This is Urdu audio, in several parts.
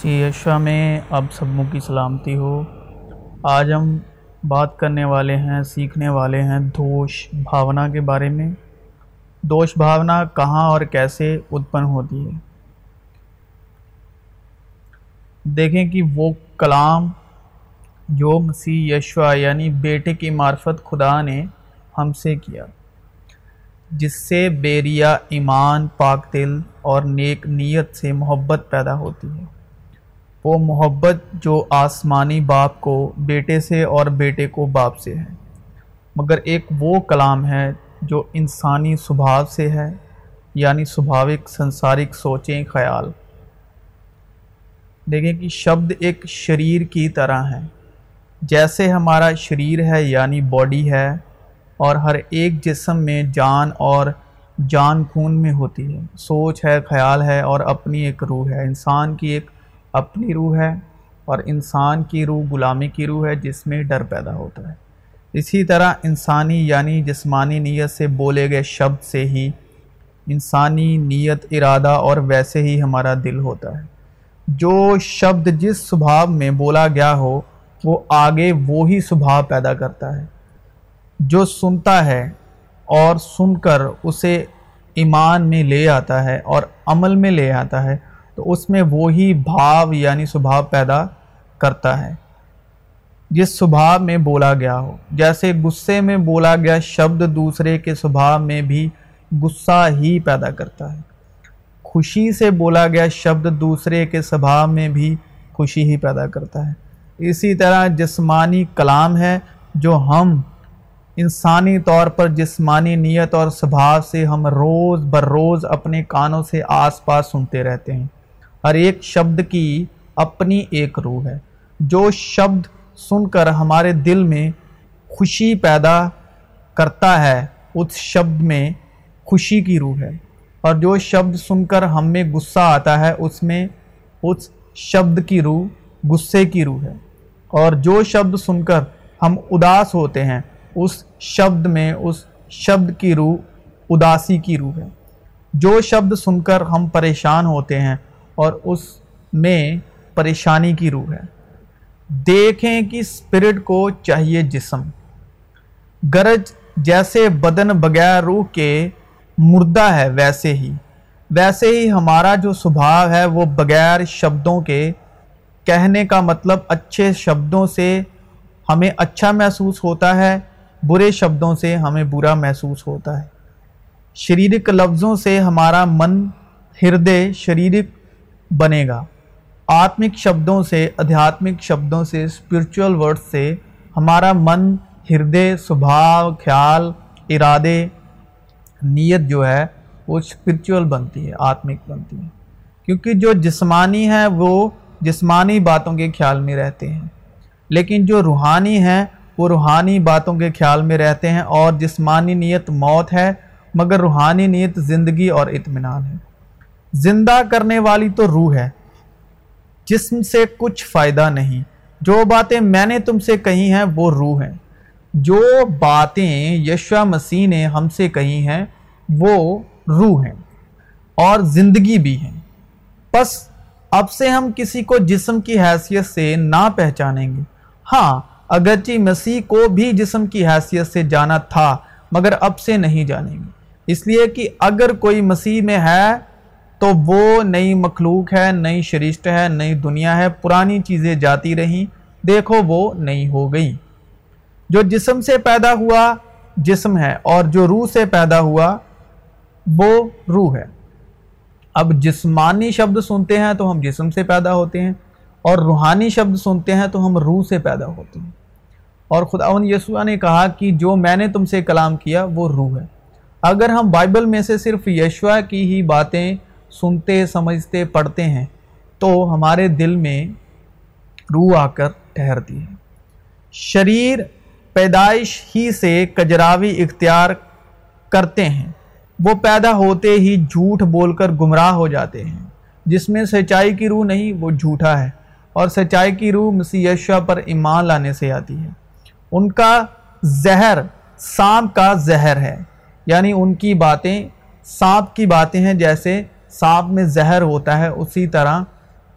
مسیح یشوا میں اب سبوں کی سلامتی ہو۔ آج ہم بات کرنے والے ہیں، سیکھنے والے ہیں دوش بھاونا کے بارے میں۔ دوش بھاونا کہاں اور کیسے اتپن ہوتی ہے؟ دیکھیں کہ وہ کلام جو مسیح یشوا یعنی بیٹے کی معرفت خدا نے ہم سے کیا، جس سے بیریا ایمان، پاک دل اور نیک نیت سے محبت پیدا ہوتی ہے۔ وہ محبت جو آسمانی باپ کو بیٹے سے اور بیٹے کو باپ سے ہے۔ مگر ایک وہ کلام ہے جو انسانی سبھاؤ سے ہے یعنی سبھاوک سنسارک سوچیں، خیال۔ دیکھیں کہ شبد ایک شریر کی طرح ہے۔ جیسے ہمارا شریر ہے یعنی باڈی ہے، اور ہر ایک جسم میں جان اور جان خون میں ہوتی ہے۔ سوچ ہے، خیال ہے، اور اپنی ایک روح ہے۔ انسان کی ایک اپنی روح ہے اور انسان کی روح غلامی کی روح ہے، جس میں ڈر پیدا ہوتا ہے۔ اسی طرح انسانی یعنی جسمانی نیت سے بولے گئے شبد سے ہی انسانی نیت، ارادہ اور ویسے ہی ہمارا دل ہوتا ہے۔ جو شبد جس سبھاؤ میں بولا گیا ہو، وہ آگے وہی سبھاؤ پیدا کرتا ہے۔ جو سنتا ہے اور سن کر اسے ایمان میں لے آتا ہے اور عمل میں لے آتا ہے تو اس میں وہی بھاو یعنی سبھاؤ پیدا کرتا ہے۔ جس سبھاؤ میں بولا گیا ہو، جیسے غصے میں بولا گیا شبد دوسرے کے سبھاؤ میں بھی غصہ ہی پیدا کرتا ہے۔ خوشی سے بولا گیا شبد دوسرے کے سبھاؤ میں بھی خوشی ہی پیدا کرتا ہے۔ اسی طرح جسمانی کلام ہے، جو ہم انسانی طور پر جسمانی نیت اور سبھاؤ سے ہم روز بر روز اپنے کانوں سے آس پاس سنتے رہتے ہیں۔ ہر ایک شبد کی اپنی ایک روح ہے۔ جو شبد سن کر ہمارے دل میں خوشی پیدا کرتا ہے، اس شبد میں خوشی کی روح ہے۔ اور جو شبد سن کر ہم میں غصہ آتا ہے، اس میں اس شبد کی روح غصے کی روح ہے۔ اور جو شبد سن کر ہم اداس ہوتے ہیں، اس شبد میں اس شبد کی روح اداسی کی روح ہے۔ جو شبد سن کر ہم پریشان ہوتے ہیں اور اس میں پریشانی کی روح ہے۔ دیکھیں کہ اسپرٹ کو چاہیے جسم۔ گرج جیسے بدن بغیر روح کے مردہ ہے ویسے ہی۔ ویسے ہی ہمارا جو سبھاؤ ہے وہ بغیر شبدوں کے کہنے کا مطلب اچھے شبدوں سے ہمیں اچھا محسوس ہوتا ہے، برے شبدوں سے ہمیں برا محسوس ہوتا ہے۔ شریرک لفظوں سے ہمارا من ہردے شریرک بنے گا۔ آتمک شبدوں سے ادھیاتمک شبدوں سے اسپرچول ورڈ سے ہمارا من، ہردے سبھاؤ خیال، ارادے، نیت جو ہے، وہ اسپرچول بنتی ہے، آتمک بنتی ہے۔ کیونکہ جو جسمانی ہے وہ جسمانی باتوں کے خیال میں رہتے ہیں۔ لیکن جو روحانی ہیں، وہ روحانی باتوں کے خیال میں رہتے ہیں اور جسمانی نیت موت ہے، مگر روحانی نیت زندگی اور اطمینان ہے۔ زندہ کرنے والی تو روح ہے۔ جسم سے کچھ فائدہ نہیں۔ جو باتیں میں نے تم سے کہی ہیں وہ روح ہیں۔ جو باتیں یشوا مسیح نے ہم سے کہی ہیں وہ روح ہیں اور زندگی بھی ہیں۔ پس اب سے ہم کسی کو جسم کی حیثیت سے نہ پہچانیں گے۔ ہاں اگرچہ مسیح کو بھی جسم کی حیثیت سے جانا تھا، مگر اب سے نہیں جانیں گے۔ اس لیے کہ اگر کوئی مسیح میں ہے تو وہ نئی مخلوق ہے، نئی شریشت ہے، نئی دنیا ہے، پرانی چیزیں جاتی رہیں۔ دیکھو وہ نئی ہو گئی۔ جو جسم سے پیدا ہوا جسم ہے اور جو روح سے پیدا ہوا وہ روح ہے۔ اب جسمانی شبد سنتے ہیں تو ہم جسم سے پیدا ہوتے ہیں اور روحانی شبد سنتے ہیں تو ہم روح سے پیدا ہوتے ہیں۔ اور خداون یسوع نے کہا کہ جو میں نے تم سے کلام کیا وہ روح ہے۔ اگر ہم بائبل میں سے صرف یشوا کی ہی باتیں سنتے، سمجھتے، پڑھتے ہیں، تو ہمارے دل میں روح آ کر ٹھہرتی ہے۔ شریر پیدائش ہی سے کجراوی اختیار کرتے ہیں۔ وہ پیدا ہوتے ہی جھوٹ بول کر گمراہ ہو جاتے ہیں۔ جس میں سچائی کی روح نہیں، وہ جھوٹا ہے۔ اور سچائی کی روح مسیح یشوا پر ایمان لانے سے آتی ہے۔ ان کا زہر سانپ کا زہر ہے۔ یعنی ان کی باتیں سانپ کی باتیں ہیں جیسے سانپ میں زہر ہوتا ہے، اسی طرح۔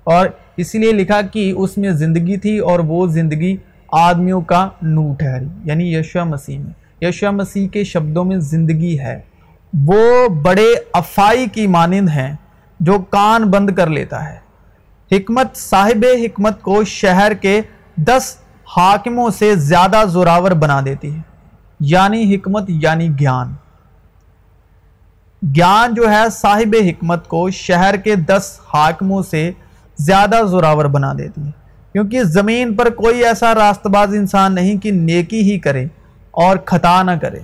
اور اس لیے لکھا کہ اس میں زندگی تھی اور وہ زندگی آدمیوں کا نو ٹھہری یعنی یشوع مسیح میں۔ یشوع مسیح کے شبدوں میں زندگی ہے۔ وہ بڑے افائی کی مانند ہیں جو کان بند کر لیتا ہے۔ حکمت، صاحب حکمت کو شہر کے دس حاکموں سے زیادہ زوراور بنا دیتی ہے۔ یعنی حکمت یعنی گیان۔ گیان جو ہے صاحب حکمت کو شہر کے دس حاکموں سے زیادہ زوراور بنا دیتی ہے۔ کیونکہ زمین پر کوئی ایسا راست باز انسان نہیں کہ نیکی ہی کرے اور خطا نہ کرے۔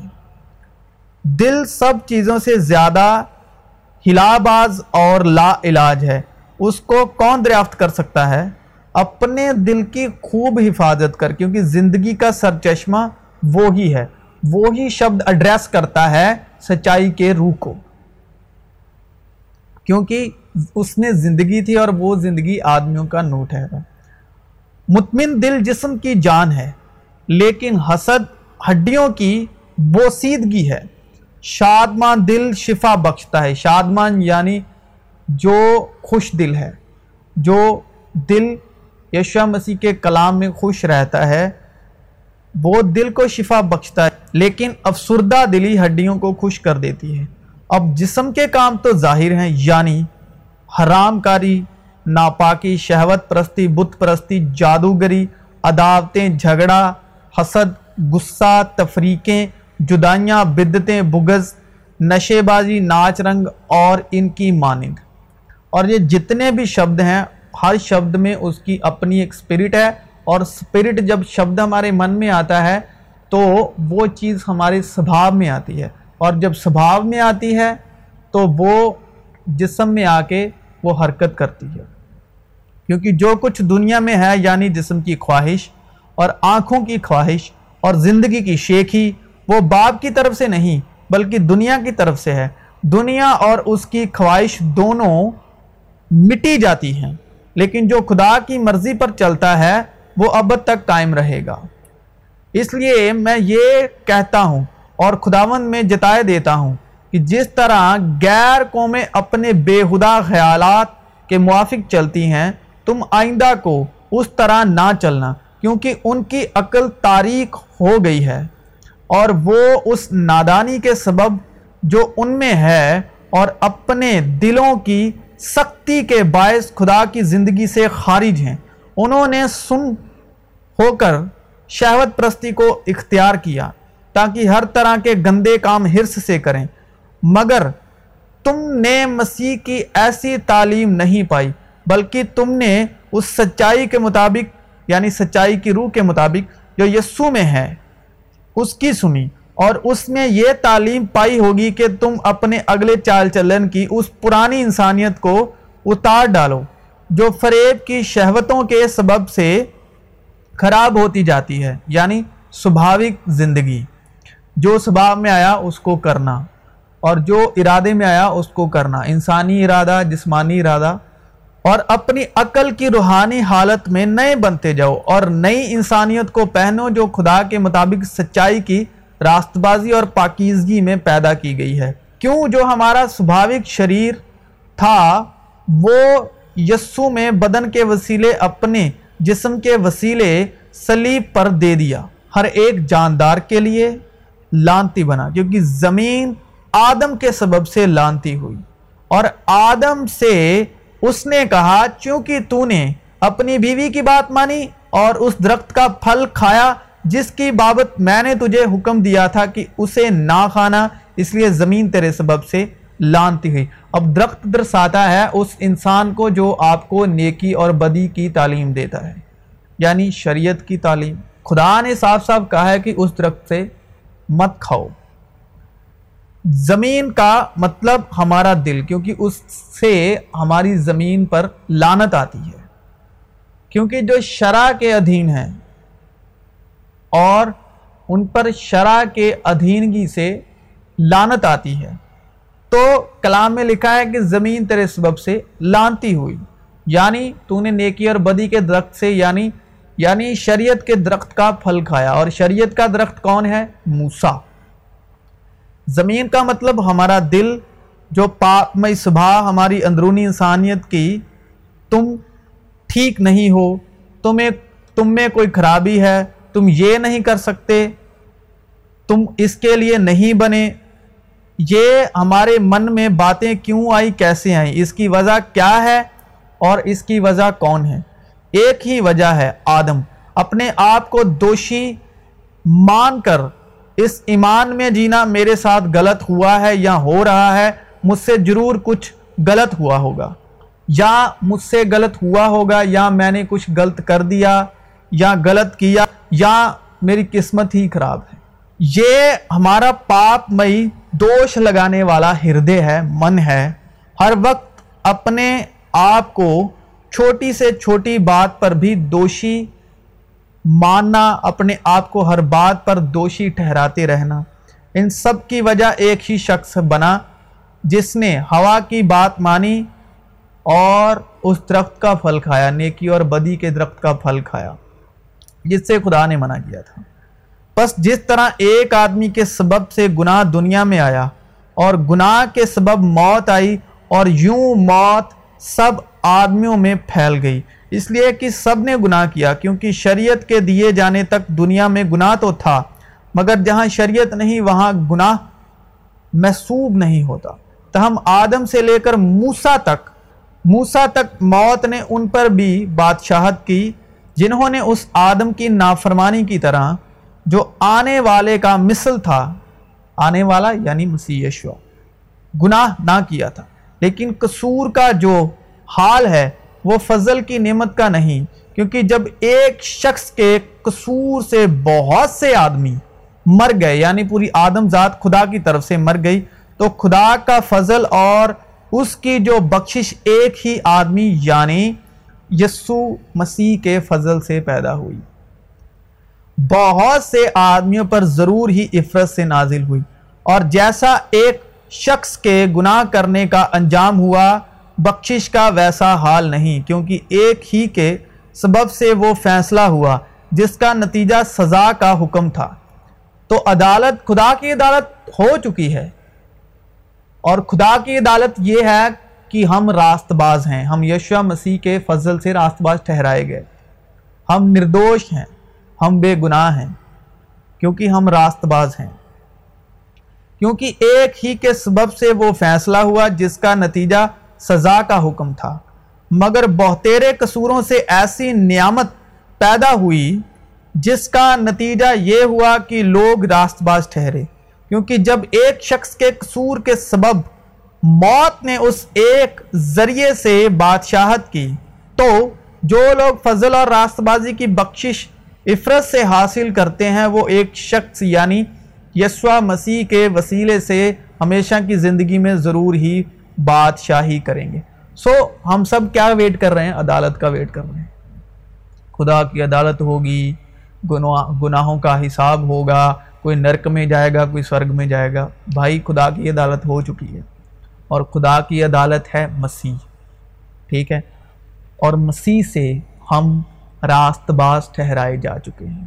دل سب چیزوں سے زیادہ ہلاباز اور لا علاج ہے۔ اس کو کون دریافت کر سکتا ہے؟ اپنے دل کی خوب حفاظت کر، کیونکہ زندگی کا سر چشمہ وہی ہے۔ وہی شبد اڈریس کرتا ہے سچائی کے روح کو۔ کیونکہ اس میں زندگی تھی اور وہ زندگی آدمیوں کا نوٹ ہے۔ مطمئن دل جسم کی جان ہے، لیکن حسد ہڈیوں کی بوسیدگی ہے۔ شادمان دل شفا بخشتا ہے۔ شادمان یعنی جو خوش دل ہے، جو دل یشوع مسیح کے کلام میں خوش رہتا ہے، وہ دل کو شفا بخشتا ہے، لیکن افسردہ دلی ہڈیوں کو خوش کر دیتی ہے۔ اب جسم کے کام تو ظاہر ہیں یعنی حرام کاری، ناپاکی، شہوت پرستی، بت پرستی، جادوگری، عداوتیں، جھگڑا، حسد، غصہ، تفریقیں، جدائیاں، بدتیں، بغض نشے بازی ناچ رنگ اور ان کی مانند۔ اور یہ جتنے بھی شبد ہیں، ہر شبد میں اس کی اپنی ایک سپرٹ ہے۔ اور سپرٹ جب شبد ہمارے من میں آتا ہے، تو وہ چیز ہمارے سبھاو میں آتی ہے۔ اور جب سبھاو میں آتی ہے تو وہ جسم میں آ کے وہ حرکت کرتی ہے۔ کیونکہ جو کچھ دنیا میں ہے یعنی جسم کی خواہش اور آنکھوں کی خواہش اور زندگی کی شیخی وہ باپ کی طرف سے نہیں، بلکہ دنیا کی طرف سے ہے۔ دنیا اور اس کی خواہش دونوں مٹی جاتی ہیں۔ لیکن جو خدا کی مرضی پر چلتا ہے، وہ اب تک قائم رہے گا۔ اس لیے میں یہ کہتا ہوں اور خداون میں جتائے دیتا ہوں کہ جس طرح غیر قومیں اپنے بے خدا خیالات کے موافق چلتی ہیں، تم آئندہ کو اس طرح نہ چلنا، کیونکہ ان کی عقل تاریخ ہو گئی ہے اور وہ اس نادانی کے سبب جو ان میں ہے اور اپنے دلوں کی سختی کے باعث خدا کی زندگی سے خارج ہیں۔ انہوں نے سن ہو کر شہوت پرستی کو اختیار کیا۔ تاکہ ہر طرح کے گندے کام حرص سے کریں۔ مگر تم نے مسیح کی ایسی تعلیم نہیں پائی، بلکہ تم نے اس سچائی کے مطابق یعنی سچائی کی روح کے مطابق جو یسو میں ہے، اس کی سنی۔ اور اس میں یہ تعلیم پائی ہوگی کہ تم اپنے اگلے چال چلن کی اس پرانی انسانیت کو اتار ڈالو، جو فریب کی شہوتوں کے سبب سے خراب ہوتی جاتی ہے یعنی سبھاوک زندگی۔ جو سبھاو میں آیا اس کو کرنا اور جو ارادے میں آیا اس کو کرنا، انسانی ارادہ، جسمانی ارادہ، اور اپنی عقل کی روحانی حالت میں نئے بنتے جاؤ اور نئی انسانیت کو پہنو جو خدا کے مطابق سچائی کی راست بازی اور پاکیزگی میں پیدا کی گئی ہے۔ کیوں جو ہمارا سبھاوک شریر تھا، وہ یسو میں بدن کے وسیلے اپنے جسم کے وسیلے سلیب پر دے دیا۔ ہر ایک جاندار کے لیے لانتی بنا، کیونکہ زمین آدم کے سبب سے لانتی ہوئی۔ اور آدم سے اس نے کہا، چونکہ تو نے اپنی بیوی کی بات مانی اور اس درخت کا پھل کھایا، جس کی بابت میں نے تجھے حکم دیا تھا کہ اسے نہ کھانا، اس لیے زمین تیرے سبب سے لانتی ہوئی۔ اب درخت درساتا ہے اس انسان کو جو آپ کو نیکی اور بدی کی تعلیم دیتا ہے یعنی شریعت کی تعلیم۔ خدا نے صاف صاف کہا ہے کہ اس درخت سے مت کھاؤ۔ زمین کا مطلب ہمارا دل، کیونکہ اس سے ہماری زمین پر لانت آتی ہے۔ کیونکہ جو شرع کے ادھین ہیں اور ان پر شرع کے ادھینگی سے لانت آتی ہے، تو کلام میں لکھا ہے کہ زمین تیرے سبب سے لانتی ہوئی یعنی تو نے نیکی اور بدی کے درخت سے یعنی یعنی شریعت کے درخت کا پھل کھایا۔ اور شریعت کا درخت کون ہے؟ موسیٰ۔ زمین کا مطلب ہمارا دل، جو پاک میں صبح ہماری اندرونی انسانیت کی تم ٹھیک نہیں ہو، تمہیں، تم میں کوئی خرابی ہے، تم یہ نہیں کر سکتے، تم اس کے لیے نہیں بنے۔ یہ ہمارے من میں باتیں کیوں آئی، کیسے آئیں؟ اس کی وجہ کیا ہے؟ اور اس کی وجہ کون ہے؟ ایک ہی وجہ ہے آدم۔ اپنے آپ کو دوشی مان کر، اس ایمان میں جینا میرے ساتھ غلط ہوا ہے یا ہو رہا ہے، مجھ سے ضرور کچھ غلط ہوا ہوگا۔ یا مجھ سے غلط ہوا ہوگا، یا میں نے کچھ غلط کر دیا، یا غلط کیا، یا میری قسمت ہی خراب ہے۔ یہ ہمارا پاپ مئی دوش لگانے والا ہردے ہے، من ہے۔ ہر وقت اپنے آپ کو چھوٹی سے چھوٹی بات پر بھی دوشی ماننا، اپنے آپ کو ہر بات پر دوشی ٹھہراتے رہنا۔ ان سب کی وجہ ایک ہی شخص بنا، جس نے ہوا کی بات مانی اور اس درخت کا پھل کھایا، نیکی اور بدی کے درخت کا پھل کھایا، جس سے خدا نے منع کیا تھا۔ بس جس طرح ایک آدمی کے سبب سے گناہ دنیا میں آیا اور گناہ کے سبب موت آئی اور یوں موت سب آدمیوں میں پھیل گئی۔ اس لیے کہ سب نے گناہ کیا، کیونکہ شریعت کے دیے جانے تک دنیا میں گناہ تو تھا، مگر جہاں شریعت نہیں، وہاں گناہ محسوب نہیں ہوتا۔ تو ہم آدم سے لے کر موسا تک موسا تک موت نے ان پر بھی بادشاہت کی، جنہوں نے اس آدم کی نافرمانی کی طرح جو آنے والے کا مثل تھا، آنے والا یعنی مسیح یشوا گناہ نہ کیا تھا۔ لیکن قصور کا جو حال ہے، وہ فضل کی نعمت کا نہیں، کیونکہ جب ایک شخص کے قصور سے بہت سے آدمی مر گئے یعنی پوری آدم ذات خدا کی طرف سے مر گئی، تو خدا کا فضل اور اس کی جو بخشش ایک ہی آدمی یعنی یسو مسیح کے فضل سے پیدا ہوئی۔ بہت سے آدمیوں پر ضرور ہی عفرت سے نازل ہوئی۔ اور جیسا ایک شخص کے گناہ کرنے کا انجام ہوا، بخشش کا ویسا حال نہیں، کیونکہ ایک ہی کے سبب سے وہ فیصلہ ہوا، جس کا نتیجہ سزا کا حکم تھا۔ تو عدالت، خدا کی عدالت ہو چکی ہے۔ اور خدا کی عدالت یہ ہے کہ ہم راست باز ہیں، ہم یشوع مسیح کے فضل سے راست باز ٹھہرائے گئے۔ ہم نردوش ہیں، ہم بے گناہ ہیں، کیونکہ ہم راست باز ہیں۔ کیونکہ ایک ہی کے سبب سے وہ فیصلہ ہوا جس کا نتیجہ سزا کا حکم تھا۔ مگر بہتیرے قصوروں سے ایسی نعمت پیدا ہوئی جس کا نتیجہ یہ ہوا کہ لوگ راست باز ٹھہرے۔ کیونکہ جب ایک شخص کے قصور کے سبب موت نے اس ایک ذریعے سے بادشاہت کی، تو جو لوگ فضل اور راست بازی کی بخشش، عفرت سے حاصل کرتے ہیں، وہ ایک شخص یعنی یسوع مسیح کے وسیلے سے ہمیشہ کی زندگی میں ضرور ہی بادشاہی کریں گے۔ سو ہم سب کیا ویٹ کر رہے ہیں؟ عدالت کا ویٹ کر رہے ہیں۔ خدا کی عدالت ہوگی گناہوں کا حساب ہوگا، کوئی نرک میں جائے گا، کوئی سورگ میں جائے گا۔ بھائی، خدا کی عدالت ہو چکی ہے اور خدا کی عدالت ہے مسیح، ٹھیک ہے؟ اور مسیح سے ہم راست باز ٹھہرائے جا چکے ہیں،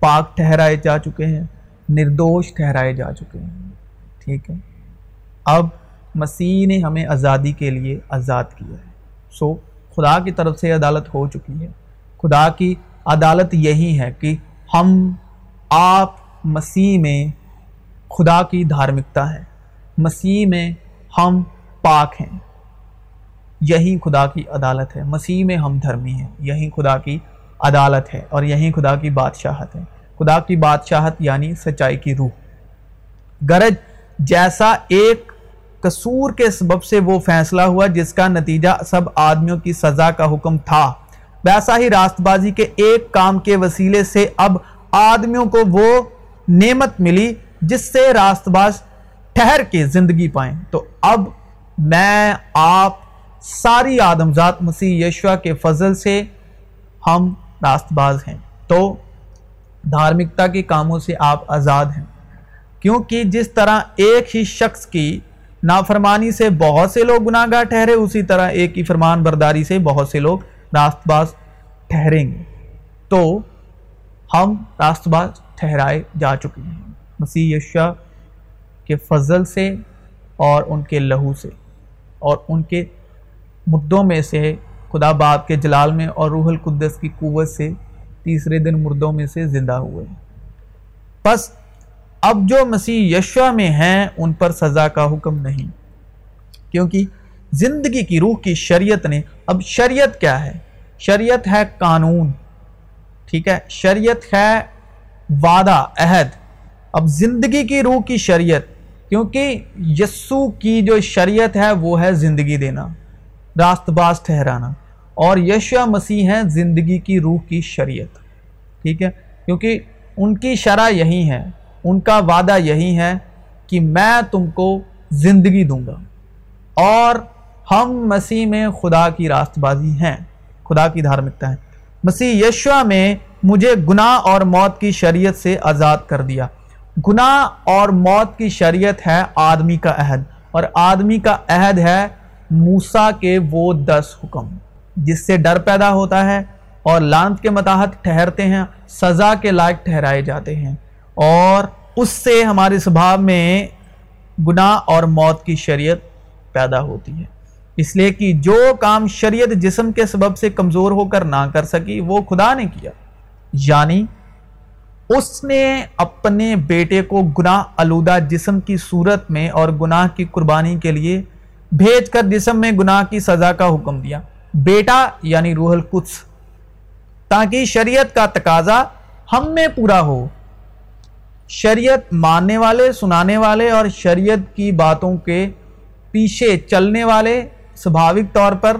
پاک ٹھہرائے جا چکے ہیں۔ نردوش ٹھہرائے جا چکے ہیں۔ ٹھیک ہے۔ اب مسیح نے ہمیں آزادی کے لیے آزاد کیا ہے۔ سو خدا کی طرف سے عدالت ہو چکی ہے۔ خدا کی عدالت یہی ہے کہ ہم آپ مسیح میں خدا کی دھارمکتا ہے۔ مسیح میں ہم پاک ہیں۔ یہی خدا کی عدالت ہے۔ مسیح میں ہم دھرمی ہیں۔ یہی خدا کی عدالت ہے اور یہی خدا کی بادشاہت ہے۔ خدا کی بادشاہت یعنی سچائی کی روح۔ گرج جیسا ایک قصور کے سبب سے وہ فیصلہ ہوا جس کا نتیجہ سب آدمیوں کی سزا کا حکم تھا۔ ویسا ہی راست بازی کے ایک کام کے وسیلے سے اب آدمیوں کو وہ نعمت ملی جس سے راست باز ٹھہر کے زندگی پائیں۔ تو اب میں، آپ، ساری آدمزاد مسیح یشوا کے فضل سے ہم راست باز ہیں۔ تو دھارمکتا کے کاموں سے آپ آزاد ہیں۔ کیونکہ جس طرح ایک ہی شخص کی نافرمانی سے بہت سے لوگ گناہ گاہ ٹھہرے، اسی طرح ایک ہی فرمان برداری سے بہت سے لوگ راست باز ٹھہریں گے۔ تو ہم راست باز ٹھہرائے جا چکے ہیں۔ مسیح یشا کے فضل سے اور ان کے لہو سے اور ان کے مدوں میں سے خدا باپ کے جلال میں اور روح القدس کی قوت سے تیسرے دن مردوں میں سے زندہ ہوئے۔ پس اب جو مسیح یشوا میں ہیں، ان پر سزا کا حکم نہیں۔ کیونکہ زندگی کی روح کی شریعت نے، اب شریعت کیا ہے؟ شریعت ہے قانون۔ ٹھیک ہے؟ شریعت ہے وعدہ، عہد۔ اب زندگی کی روح کی شریعت، کیونکہ یسو کی جو شریعت ہے، وہ ہے زندگی دینا۔ راست باز ٹھہرانا۔ اور یشوا مسیح ہے زندگی کی روح کی شریعت۔ ٹھیک ہے؟ کیونکہ ان کی شرح یہی ہے، ان کا وعدہ یہی ہے کہ میں تم کو زندگی دوں گا۔ اور ہم مسیح میں خدا کی راست بازی ہیں، خدا کی دھارمکتا ہے۔ مسیح یشوا میں مجھے گناہ اور موت کی شریعت سے آزاد کر دیا۔ گناہ اور موت کی شریعت ہے آدمی کا عہد، اور آدمی کا عہد ہے موسا کے وہ دس حکم۔ جس سے ڈر پیدا ہوتا ہے اور لانت کے متاحت ٹھہرتے ہیں، سزا کے لائق ٹھہرائے جاتے ہیں۔ اور اس سے ہمارے سبھاؤ میں گناہ اور موت کی شریعت پیدا ہوتی ہے۔ اس لیے کہ جو کام شریعت جسم کے سبب سے کمزور ہو کر نہ کر سکی، وہ خدا نے کیا۔ یعنی اس نے اپنے بیٹے کو گناہ آلودہ جسم کی صورت میں اور گناہ کی قربانی کے لیے بھیج کر جسم میں گناہ کی سزا کا حکم دیا۔ بیٹا یعنی روح القدس، تاکہ شریعت کا تقاضا ہم میں پورا ہو۔ شریعت ماننے والے، سنانے والے اور شریعت کی باتوں کے پیچھے چلنے والے سبھاوک طور پر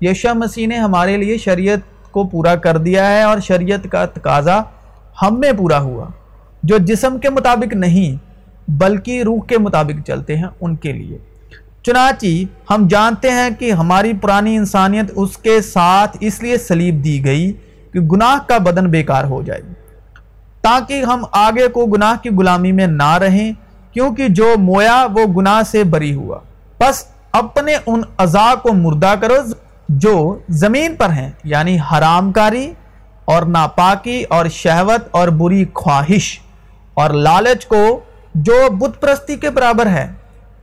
یشا مسیح نے ہمارے لیے شریعت کو پورا کر دیا ہے اور شریعت کا تقاضا ہم میں پورا ہوا۔ جو جسم کے مطابق نہیں، بلکہ روح کے مطابق چلتے ہیں ان کے لیے۔ چنانچہ ہم جانتے ہیں کہ ہماری پرانی انسانیت اس کے ساتھ اس لیے سلیب دی گئی کہ گناہ کا بدن بیکار ہو جائے۔ تاکہ ہم آگے کو گناہ کی غلامی میں نہ رہیں، کیونکہ جو مویا وہ گناہ سے بری ہوا۔ پس اپنے ان ازا کو مردہ کرو جو زمین پر ہیں یعنی حرام کاری اور ناپاکی اور شہوت اور بری خواہش اور لالچ کو جو بت پرستی کے برابر ہے۔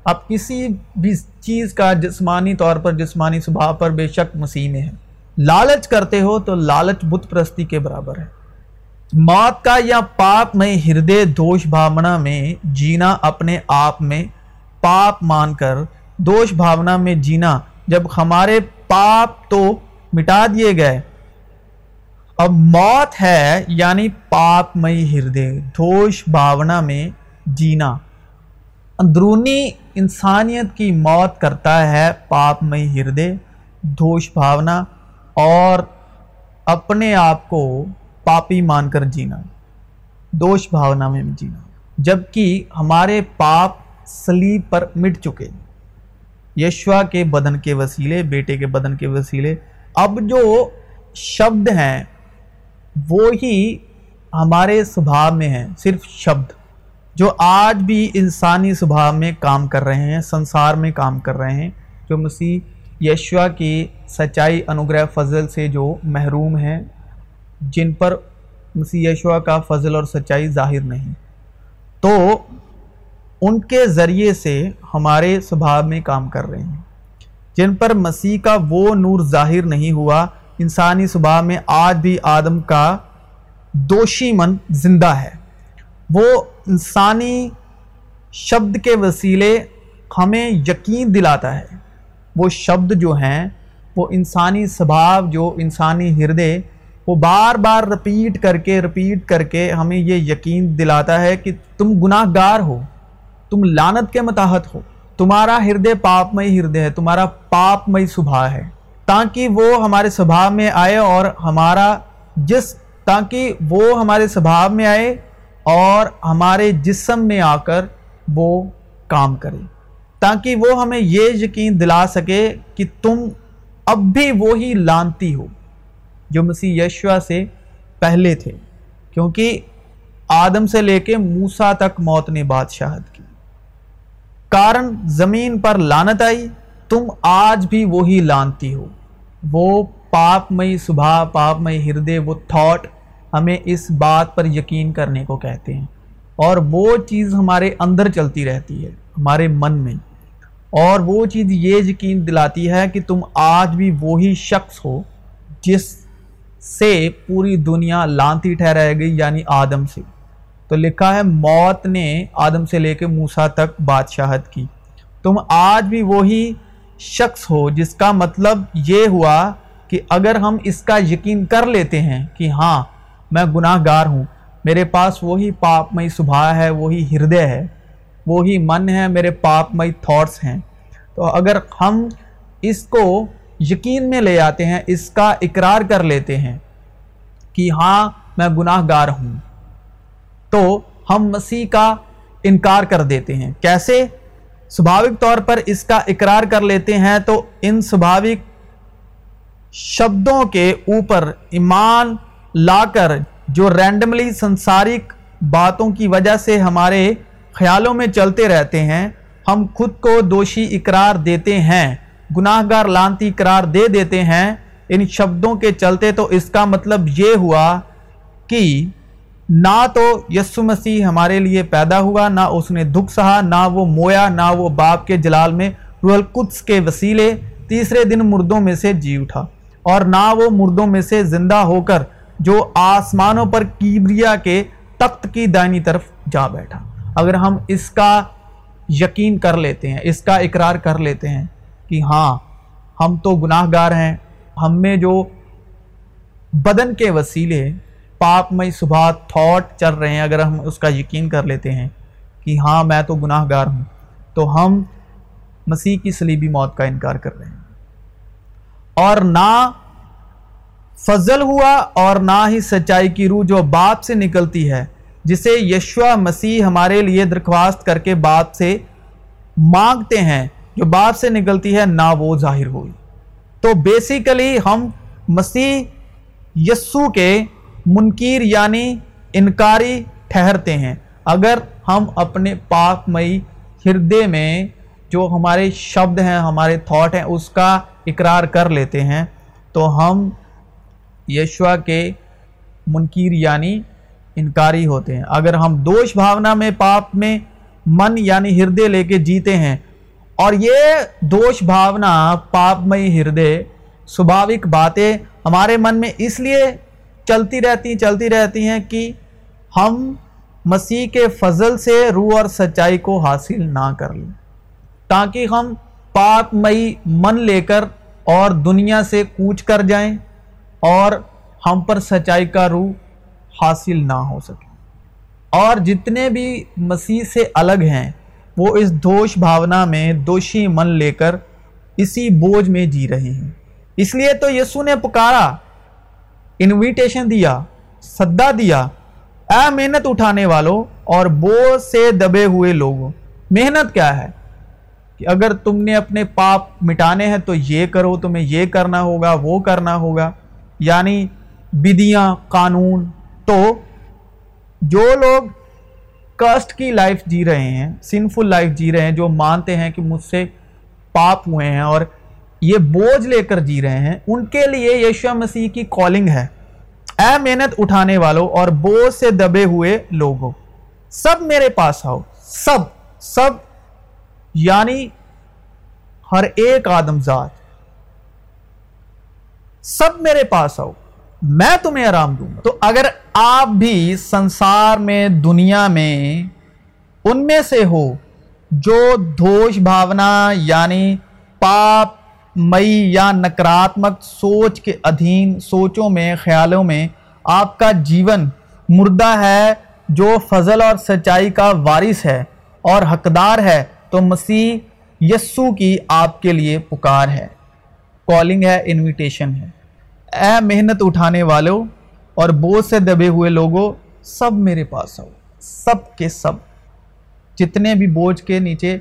اب کسی بھی چیز کا جسمانی طور پر، جسمانی صبح پر بے شک مسیح میں ہے لالچ کرتے ہو تو لالچ بت پرستی کے برابر ہے۔ موت کا یا پاپ میں ہردے دوش بھاونا میں جینا اپنے آپ میں پاپ مان کر، دوش بھاونا میں جینا۔ جب ہمارے پاپ تو مٹا دیے گئے۔ اب موت ہے یعنی پاپ مئی ہردے دھوش بھاونا میں جینا۔ اندرونی انسانیت کی موت کرتا ہے پاپ مئی ہردے دھوش بھاونا اور اپنے آپ کو پاپی مان کر جینا۔ دوش بھاونا میں جینا۔ جبکہ ہمارے پاپ سلیب پر مٹ چکے۔ یشوا کے بدن کے وسیلے، بیٹے کے بدن کے وسیلے۔ اب جو شبد ہیں وہی ہمارے سبھاؤ میں ہیں، صرف شبد۔ جو آج بھی انسانی سبھاؤ میں کام کر رہے ہیں، سنسار میں کام کر رہے ہیں، جو مسیح یشوا کی سچائی انوگرہ فضل سے جو محروم ہیں، جن پر مسیح یشوا کا فضل اور سچائی ظاہر نہیں۔ تو ان کے ذریعے سے ہمارے سبھاؤ میں کام کر رہے ہیں۔ جن پر مسیح کا وہ نور ظاہر نہیں ہوا، انسانی صبح میں آج بھی آدم کا دوشی من زندہ ہے۔ وہ انسانی شبد کے وسیلے ہمیں یقین دلاتا ہے۔ وہ شبد جو ہیں، وہ انسانی سبھاؤ جو انسانی ہردے، وہ بار بار رپیٹ کر کے، رپیٹ کر کے ہمیں یہ یقین دلاتا ہے کہ تم گناہ گار ہو، تم لانت کے متاحت ہو۔ تمہارا ہردے پاپ مئی ہردے ہے، تمہارا پاپ مئی صبح ہے۔ تاکہ وہ ہمارے سبھاؤ میں آئے اور ہمارا جس، تاکہ وہ ہمارے سبھاؤ میں آئے اور ہمارے جسم میں آ کر وہ کام کرے۔ تاکہ وہ ہمیں یہ یقین دلا سکے کہ تم اب بھی وہی لانتی ہو جو مسیح یشوا سے پہلے تھے۔ کیونکہ آدم سے لے کے موسا تک موت نے بادشاہت کی۔ کارن زمین پر لانت آئی، تم آج بھی وہی لانتی ہو۔ وہ پاپ مئی صبح پاپ مئی ہردے، وہ تھاٹ ہمیں اس بات پر یقین کرنے کو کہتے ہیں۔ اور وہ چیز ہمارے اندر چلتی رہتی ہے، ہمارے من میں۔ اور وہ چیز یہ یقین دلاتی ہے کہ تم آج بھی وہی شخص ہو جس سے پوری دنیا لانتی ٹھہرائے گئی یعنی آدم سے۔ تو لکھا ہے، موت نے آدم سے لے کے موسیٰ تک بادشاہت کی۔ تم آج بھی وہی شخص ہو جس کا مطلب یہ ہوا کہ اگر ہم اس کا یقین کر لیتے ہیں کہ ہاں میں گناہ گار ہوں۔ میرے پاس وہی پاپ مئی صبح ہے، وہی ہردے ہے، وہی من ہے، میرے پاپ مئی تھاٹس ہیں۔ تو اگر ہم اس کو یقین میں لے آتے ہیں، اس کا اقرار کر لیتے ہیں کہ ہاں میں گناہ گار ہوں، تو ہم مسیح کا انکار کر دیتے ہیں۔ کیسے؟ سبھاوک طور پر اس کا اقرار کر لیتے ہیں تو ان سبھاوک شبدوں کے اوپر ایمان لا کر جو رینڈملی سنسارک باتوں کی وجہ سے ہمارے خیالوں میں چلتے رہتے ہیں، ہم خود کو دوشی اقرار دیتے ہیں گناہ گار لانتی اقرار دے دیتے ہیں۔ ان شبدوں کے چلتے تو اس کا مطلب یہ ہوا کہ نہ تو یسو مسیح ہمارے لیے پیدا ہوا، نہ اس نے دکھ سہا، نہ وہ مویا، نہ وہ باپ کے جلال میں روح القدس کے وسیلے تیسرے دن مردوں میں سے جی اٹھا۔ اور نہ وہ مردوں میں سے زندہ ہو کر جو آسمانوں پر کیبریا کے تخت کی دائنی طرف جا بیٹھا۔ اگر ہم اس کا یقین کر لیتے ہیں، اس کا اقرار کر لیتے ہیں کہ ہاں ہم تو گناہ گار ہیں، ہم میں جو بدن کے وسیلے پاپ مئی صبح تھاٹ چل رہے ہیں، اگر ہم اس کا یقین کر لیتے ہیں کہ ہاں میں تو گناہ گار ہوں، تو ہم مسیح کی سلیبی موت کا انکار کر رہے ہیں۔ اور نہ فضل ہوا اور نہ ہی سچائی کی روح جو باپ سے نکلتی ہے، جسے یشوا مسیح ہمارے لیے درخواست کر کے باپ سے مانگتے ہیں، جو باپ سے نکلتی ہے، نہ وہ ظاہر ہوئی۔ تو بیسیکلی ہم مسیح یسو کے منکیر یعنی انکاری ٹھہرتے ہیں۔ اگر ہم اپنے پاک مئی ہردے میں جو ہمارے شبد ہیں، ہمارے تھاٹ ہیں، اس کا اقرار کر لیتے ہیں، تو ہم یشوا کے منکیر یعنی انکاری ہوتے ہیں۔ اگر ہم دوش بھاونا میں پاپ میں من یعنی ہردے لے کے جیتے ہیں اور یہ دوش بھاونا پاپ مئی ہردے، سبھاوک باتیں ہمارے من میں اس لیے چلتی رہتی چلتی رہتی ہیں کہ ہم مسیح کے فضل سے روح اور سچائی کو حاصل نہ کر لیں۔ تاکہ ہم پاک مئی من لے کر اور دنیا سے کوچ کر جائیں۔ اور ہم پر سچائی کا روح حاصل نہ ہو سکے۔ اور جتنے بھی مسیح سے الگ ہیں، وہ اس دوش بھاونا میں دوشی من لے کر اسی بوجھ میں جی رہے ہیں۔ اس لیے تو یسو نے پکارا انویٹیشن دیا صدا دیا۔ اے محنت اٹھانے والوں اور بوجھ سے دبے ہوئے لوگوں، محنت کیا ہے؟ کہ اگر تم نے اپنے پاپ مٹانے ہیں تو یہ کرو، تمہیں یہ کرنا ہوگا، وہ کرنا ہوگا۔ یعنی بدیاں، قانون۔ تو جو لوگ کسٹ کی لائف جی رہے ہیں، سنفل لائف جی رہے ہیں، جو مانتے ہیں کہ مجھ سے پاپ ہوئے ہیں اور یہ بوجھ لے کر جی رہے ہیں، ان کے لیے یشو مسیح کی کالنگ ہے۔ اے محنت اٹھانے والوں اور بوجھ سے دبے ہوئے لوگوں، سب میرے پاس آؤ۔ سب سب یعنی ہر ایک آدم ذات۔ سب میرے پاس آؤ، میں تمہیں آرام دوں گا۔ تو اگر آپ بھی سنسار میں، دنیا میں ان میں سے ہو جو دھوش بھاونا یعنی پاپ، مئی یا نکراتمک سوچ کے ادھین سوچوں میں، خیالوں میں آپ کا جیون مردہ ہے، جو فضل اور سچائی کا وارث ہے اور حقدار ہے، تو مسیح یسو کی آپ کے لیے پکار ہے۔ کالنگ ہے انویٹیشن ہے۔ اے محنت اٹھانے والوں اور بوجھ سے دبے ہوئے لوگوں سب میرے پاس آؤ۔ سب کے سب۔ جتنے بھی بوجھ کے نیچے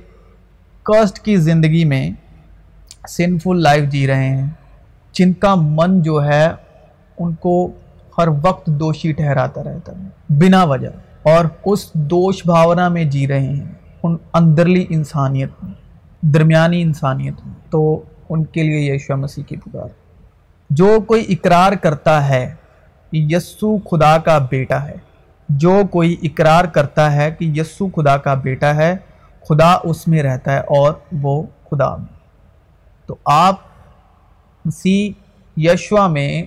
کسٹ کی زندگی میں سنفل لائف جی رہے ہیں، جن کا من جو ہے، ان کو ہر وقت دوشی ٹھہراتا رہتا ہے، بنا وجہ۔ اور اس دوش بھاونا میں جی رہے ہیں ان اندرلی انسانیت میں، درمیانی انسانیت میں۔ تو ان کے لیے یشو مسیح کی پکار جو کوئی اقرار کرتا ہے، کہ یسو خدا کا بیٹا ہے۔ جو کوئی اقرار کرتا ہے کہ یسو خدا کا بیٹا ہے، خدا اس میں رہتا ہے اور وہ خدا میں۔ تو آپ مسیح یشوا میں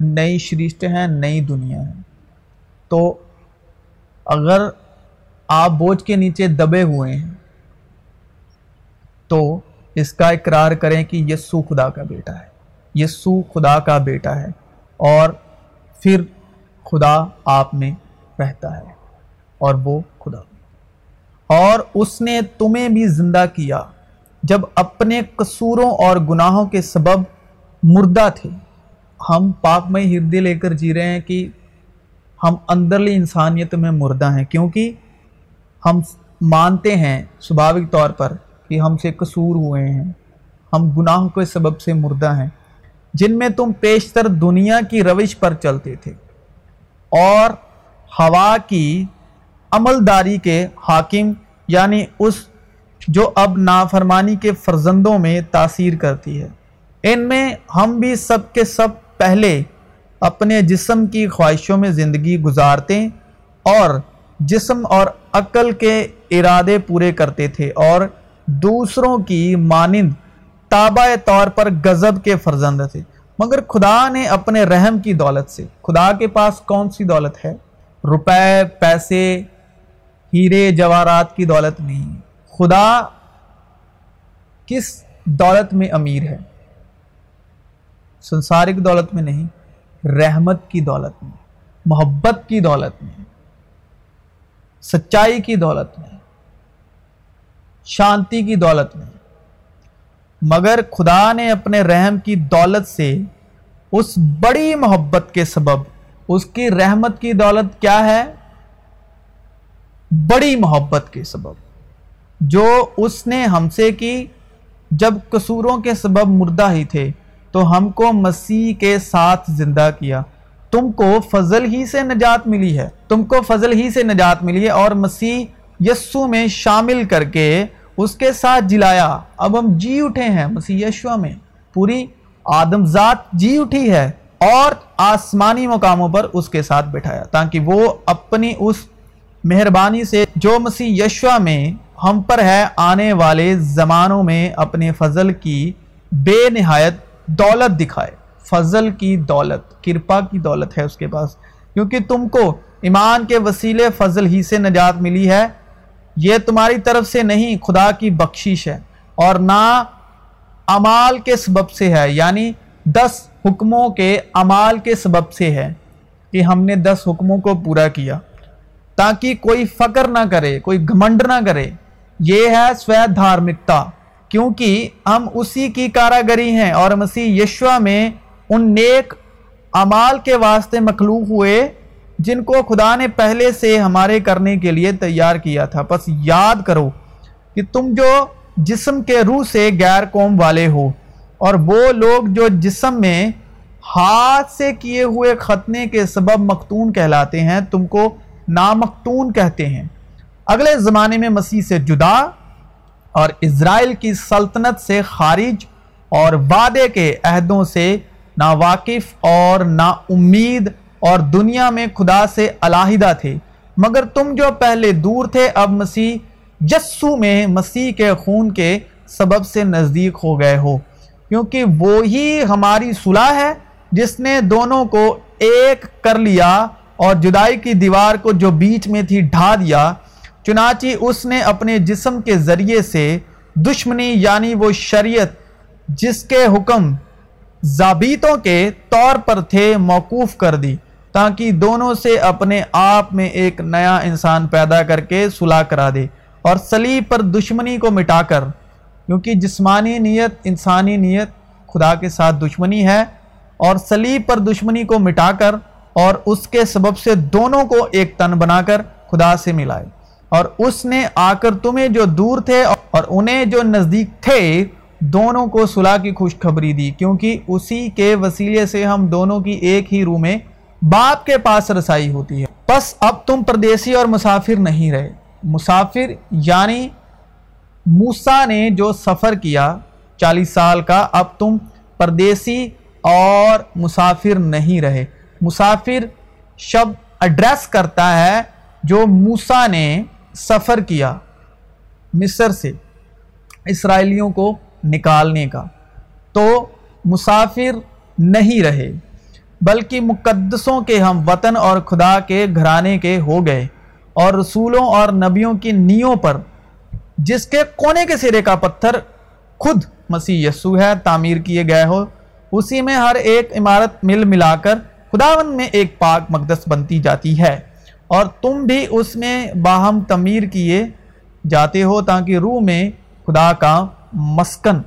نئی شریشت ہیں، نئی دنیا ہے تو اگر آپ بوجھ کے نیچے دبے ہوئے ہیں، تو اس کا اقرار کریں کہ یسو خدا کا بیٹا ہے۔ یسو خدا کا بیٹا ہے اور پھر خدا آپ میں رہتا ہے اور وہ خدا۔ اور اس نے تمہیں بھی زندہ کیا جب اپنے قصوروں اور گناہوں کے سبب مردہ تھے۔ ہم پاک میں ہردے لے کر جی رہے ہیں کہ ہم اندرلی انسانیت میں مردہ ہیں کیونکہ ہم مانتے ہیں سبھاوک طور پر کہ ہم سے قصور ہوئے ہیں، ہم گناہوں کے سبب سے مردہ ہیں۔ جن میں تم پیشتر دنیا کی روش پر چلتے تھے اور ہوا کی عملداری کے حاکم یعنی اس جو اب نافرمانی کے فرزندوں میں تاثیر کرتی ہے۔ ان میں ہم بھی سب کے سب پہلے اپنے جسم کی خواہشوں میں زندگی گزارتے اور جسم اور عقل کے ارادے پورے کرتے تھے اور دوسروں کی مانند تابع طور پر غضب کے فرزند تھے۔ مگر خدا نے اپنے رحم کی دولت سے، خدا کے پاس کون سی دولت ہے؟ روپے، پیسے، ہیرے جواہرات کی دولت نہیں۔ خدا کس دولت میں امیر ہے؟ سنسارک دولت میں نہیں، رحمت کی دولت میں، محبت کی دولت میں، سچائی کی دولت میں، شانتی کی دولت میں۔ مگر خدا نے اپنے رحم کی دولت سے اس بڑی محبت کے سبب اس کی رحمت کی دولت کیا ہے؟ بڑی محبت کے سبب۔ جو اس نے ہم سے کی، جب قصوروں کے سبب مردہ ہی تھے، تو ہم کو مسیح کے ساتھ زندہ کیا۔ تم کو فضل ہی سے نجات ملی ہے۔ تم کو فضل ہی سے نجات ملی ہے اور مسیح یسو میں شامل کر کے اس کے ساتھ جلایا۔ اب ہم جی اٹھے ہیں مسیح یشو میں۔ پوری آدم ذات جی اٹھی ہے اور آسمانی مقاموں پر اس کے ساتھ بٹھایا۔ تاکہ وہ اپنی اس مہربانی سے جو مسیح یشوا میں ہم پر ہے، آنے والے زمانوں میں اپنے فضل کی بے نہایت دولت دکھائے۔ فضل کی دولت، کرپا کی دولت ہے اس کے پاس۔ کیونکہ تم کو ایمان کے وسیلے فضل ہی سے نجات ملی ہے۔ یہ تمہاری طرف سے نہیں، خدا کی بخشش ہے، اور نہ امال کے سبب سے ہے یعنی دس حکموں کے امال کے سبب سے ہے کہ ہم نے دس حکموں کو پورا کیا۔ تاکہ کوئی فقر نہ کرے، کوئی گھمنڈ نہ کرے، یہ ہے سوے دھارمکتا کیونکہ ہم اسی کی کاراگری ہیں، اور مسیح یشوا میں ان نیک امال کے واسطے مخلوق ہوئے جن کو خدا نے پہلے سے ہمارے کرنے کے لیے تیار کیا تھا۔ پس یاد کرو کہ تم جو جسم کے روح سے غیر قوم والے ہو اور وہ لوگ جو جسم میں ہاتھ سے کیے ہوئے ختنے کے سبب مختون کہلاتے ہیں، تم کو نامختون کہتے ہیں۔ اگلے زمانے میں مسیح سے جدا اور اسرائیل کی سلطنت سے خارج اور وعدے کے عہدوں سے نا واقف اور نا امید اور دنیا میں خدا سے علاحدہ تھے، مگر تم جو پہلے دور تھے، اب مسیح، جسو میں مسیح کے خون کے سبب سے نزدیک ہو گئے ہو، کیونکہ وہی ہماری صلح ہے جس نے دونوں کو ایک کر لیا اور جدائی کی دیوار کو جو بیچ میں تھی ڈھا دیا، چنانچہ اس نے اپنے جسم کے ذریعے سے دشمنی یعنی وہ شریعت جس کے حکم ضابطوں کے طور پر تھے موقوف کر دی۔ تاکہ دونوں سے اپنے آپ میں ایک نیا انسان پیدا کر کے صلاح کرا دے اور سلیب پر دشمنی کو مٹا کر، کیونکہ جسمانی نیت، انسانی نیت خدا کے ساتھ دشمنی ہے اور سلیب پر دشمنی کو مٹا کر اور اس کے سبب سے دونوں کو ایک تن بنا کر خدا سے ملائے۔ اور اس نے آ کر تمہیں جو دور تھے اور انہیں جو نزدیک تھے، دونوں کو صلاح کی خوشخبری دی، کیونکہ اسی کے وسیلے سے ہم دونوں کی ایک ہی روح میں باپ کے پاس رسائی ہوتی ہے۔ بس اب تم پردیسی اور مسافر نہیں رہے۔ مسافر یعنی موسا نے جو سفر کیا، چالیس سال کا، اب تم پردیسی اور مسافر نہیں رہے۔ مسافر شب ایڈریس کرتا ہے جو موسا نے سفر کیا مصر سے اسرائیلیوں کو نکالنے کا۔ تو مسافر نہیں رہے۔ بلکہ مقدسوں کے ہم وطن اور خدا کے گھرانے کے ہو گئے اور رسولوں اور نبیوں کی نیوں پر، جس کے کونے کے سرے کا پتھر خود مسیح یسو ہے، تعمیر کیے گئے ہو، اسی میں ہر ایک عمارت مل ملا کر خداون میں ایک پاک مقدس بنتی جاتی ہے۔ اور تم بھی اس میں باہم تعمیر کیے جاتے ہو تاکہ روح میں خدا کا مسکن